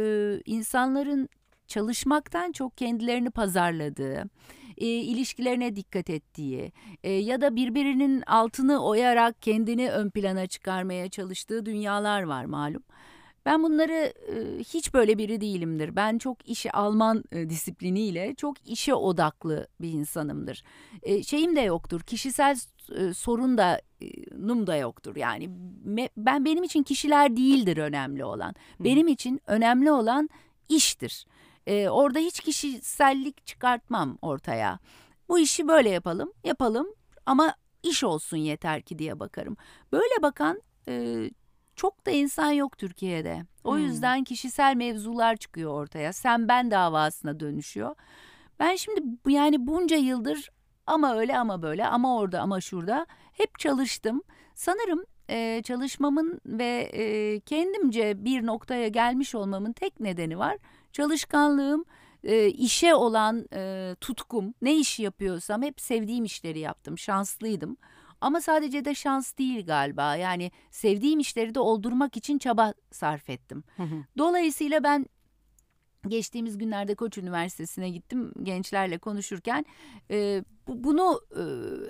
C: insanların çalışmaktan çok kendilerini pazarladığı, e, ilişkilerine dikkat ettiği e, ya da birbirinin altını oyarak kendini ön plana çıkarmaya çalıştığı dünyalar var malum. Ben bunları e, hiç böyle biri değilimdir. Ben çok işe Alman e, disipliniyle çok işe odaklı bir insanımdır. E, şeyim de yoktur. Kişisel e, sorun da e, num da yoktur. Yani me- ben benim için kişiler değildir önemli olan. Benim için önemli olan iştir. E, orada hiç kişisellik çıkartmam ortaya. Bu işi böyle yapalım, yapalım ama iş olsun yeter ki diye bakarım. Böyle bakan e, çok da insan yok Türkiye'de. O
B: Hmm.
C: yüzden kişisel mevzular çıkıyor ortaya. Sen ben davasına dönüşüyor. Ben şimdi yani bunca yıldır ama öyle ama böyle ama orada ama şurada hep çalıştım. Sanırım e, çalışmamın ve e, kendimce bir noktaya gelmiş olmamın tek nedeni var. Çalışkanlığım, e, işe olan e, tutkum, ne iş yapıyorsam hep sevdiğim işleri yaptım, şanslıydım. Ama sadece de şans değil galiba. Yani sevdiğim işleri de oldurmak için çaba sarf ettim. Dolayısıyla ben geçtiğimiz günlerde Koç Üniversitesi'ne gittim gençlerle konuşurken e, bu, bunu e,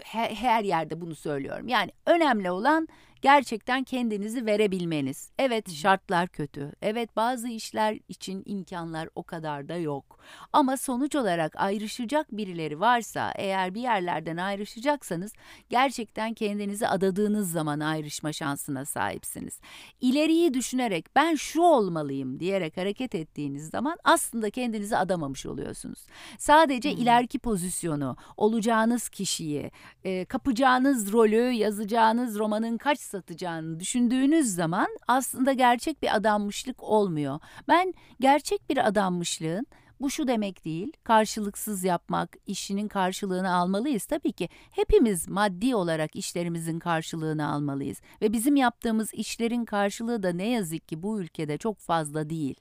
C: her, her yerde bunu söylüyorum. Yani önemli olan gerçekten kendinizi verebilmeniz. Evet şartlar kötü. Evet bazı işler için imkanlar o kadar da yok. Ama sonuç olarak ayrışacak birileri varsa eğer bir yerlerden ayrışacaksanız gerçekten kendinizi adadığınız zaman ayrışma şansına sahipsiniz. İleriyi düşünerek ben şu olmalıyım diyerek hareket ettiğiniz zaman aslında kendinizi adamamış oluyorsunuz. Sadece hmm. ileriki pozisyonu, olacağınız kişiyi, e, kapacağınız rolü, yazacağınız romanın kaç satacağını düşündüğünüz zaman aslında gerçek bir adanmışlık olmuyor. Ben gerçek bir adanmışlığın bu şu demek değil, karşılıksız yapmak, işinin karşılığını almalıyız. Tabii ki hepimiz maddi olarak işlerimizin karşılığını almalıyız. Ve bizim yaptığımız işlerin karşılığı da ne yazık ki bu ülkede çok fazla değil.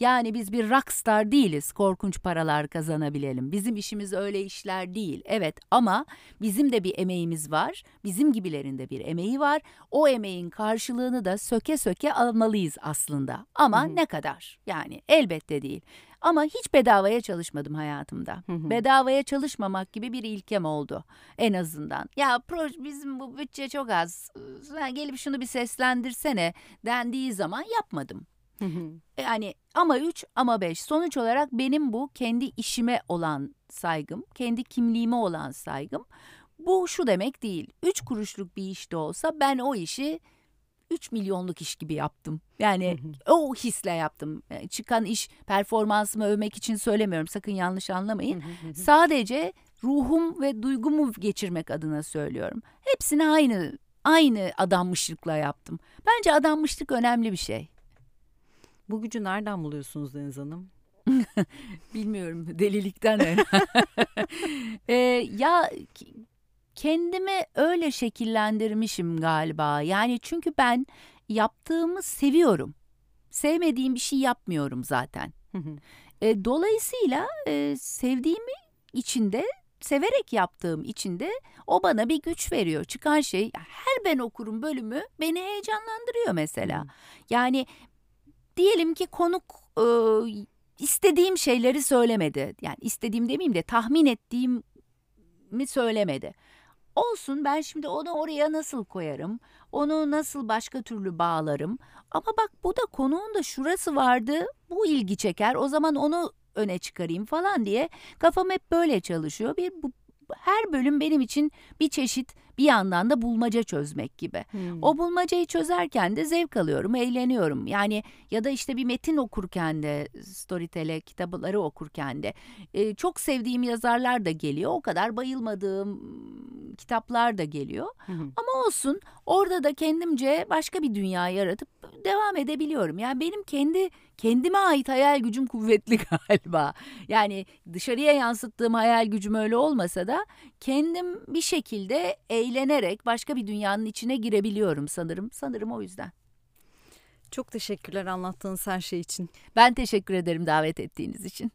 C: Yani biz bir rockstar değiliz korkunç paralar kazanabilelim. Bizim işimiz öyle işler değil. Evet ama bizim de bir emeğimiz var. Bizim gibilerin de bir emeği var. O emeğin karşılığını da söke söke almalıyız aslında. Ama Hı-hı. ne kadar? Yani elbette değil. Ama hiç bedavaya çalışmadım hayatımda. Hı hı. Bedavaya çalışmamak gibi bir ilkem oldu en azından. Ya proje bizim bu bütçe çok az. Sen gelip şunu bir seslendirsene dendiği zaman yapmadım. Yani ama üç ama beş. Sonuç olarak benim bu kendi işime olan saygım, kendi kimliğime olan saygım. Bu şu demek değil. Üç kuruşluk bir işte olsa ben o işi 3 milyonluk iş gibi yaptım. Yani o hisle yaptım. Yani çıkan iş performansımı övmek için söylemiyorum. Sakın yanlış anlamayın. Sadece ruhum ve duygumu geçirmek adına söylüyorum. Hepsini aynı aynı adanmışlıkla yaptım. Bence adanmışlık önemli bir şey.
B: Bu gücü nereden buluyorsunuz Deniz Hanım?
C: Bilmiyorum delilikten. ee, ya kendimi öyle şekillendirmişim galiba. Yani çünkü ben yaptığımı seviyorum. Sevmediğim bir şey yapmıyorum zaten. e, dolayısıyla e, sevdiğimi içinde severek yaptığım içinde o bana bir güç veriyor. Çıkan şey her ben okurum bölümü beni heyecanlandırıyor mesela. Yani diyelim ki konuk e, istediğim şeyleri söylemedi. Yani istediğim demeyeyim de tahmin ettiğim mi söylemedi. Olsun ben şimdi onu oraya nasıl koyarım? Onu nasıl başka türlü bağlarım? Ama bak bu da konuğun da şurası vardı. Bu ilgi çeker. O zaman onu öne çıkarayım falan diye kafam hep böyle çalışıyor. Bir bu, her bölüm benim için bir çeşit bir yandan da bulmaca çözmek gibi. Hmm. O bulmacayı çözerken de zevk alıyorum, eğleniyorum. Yani ya da işte bir metin okurken de Storytel'e kitapları okurken de e, çok sevdiğim yazarlar da geliyor. O kadar bayılmadığım kitaplar da geliyor. Hmm. Ama olsun orada da kendimce başka bir dünya yaratıp devam edebiliyorum. Yani benim kendi kendime ait hayal gücüm kuvvetli galiba. Yani dışarıya yansıttığım hayal gücüm öyle olmasa da kendim bir şekilde eğlenerek başka bir dünyanın içine girebiliyorum sanırım. Sanırım o yüzden.
B: Çok teşekkürler anlattığınız her şey için.
C: Ben teşekkür ederim davet ettiğiniz için.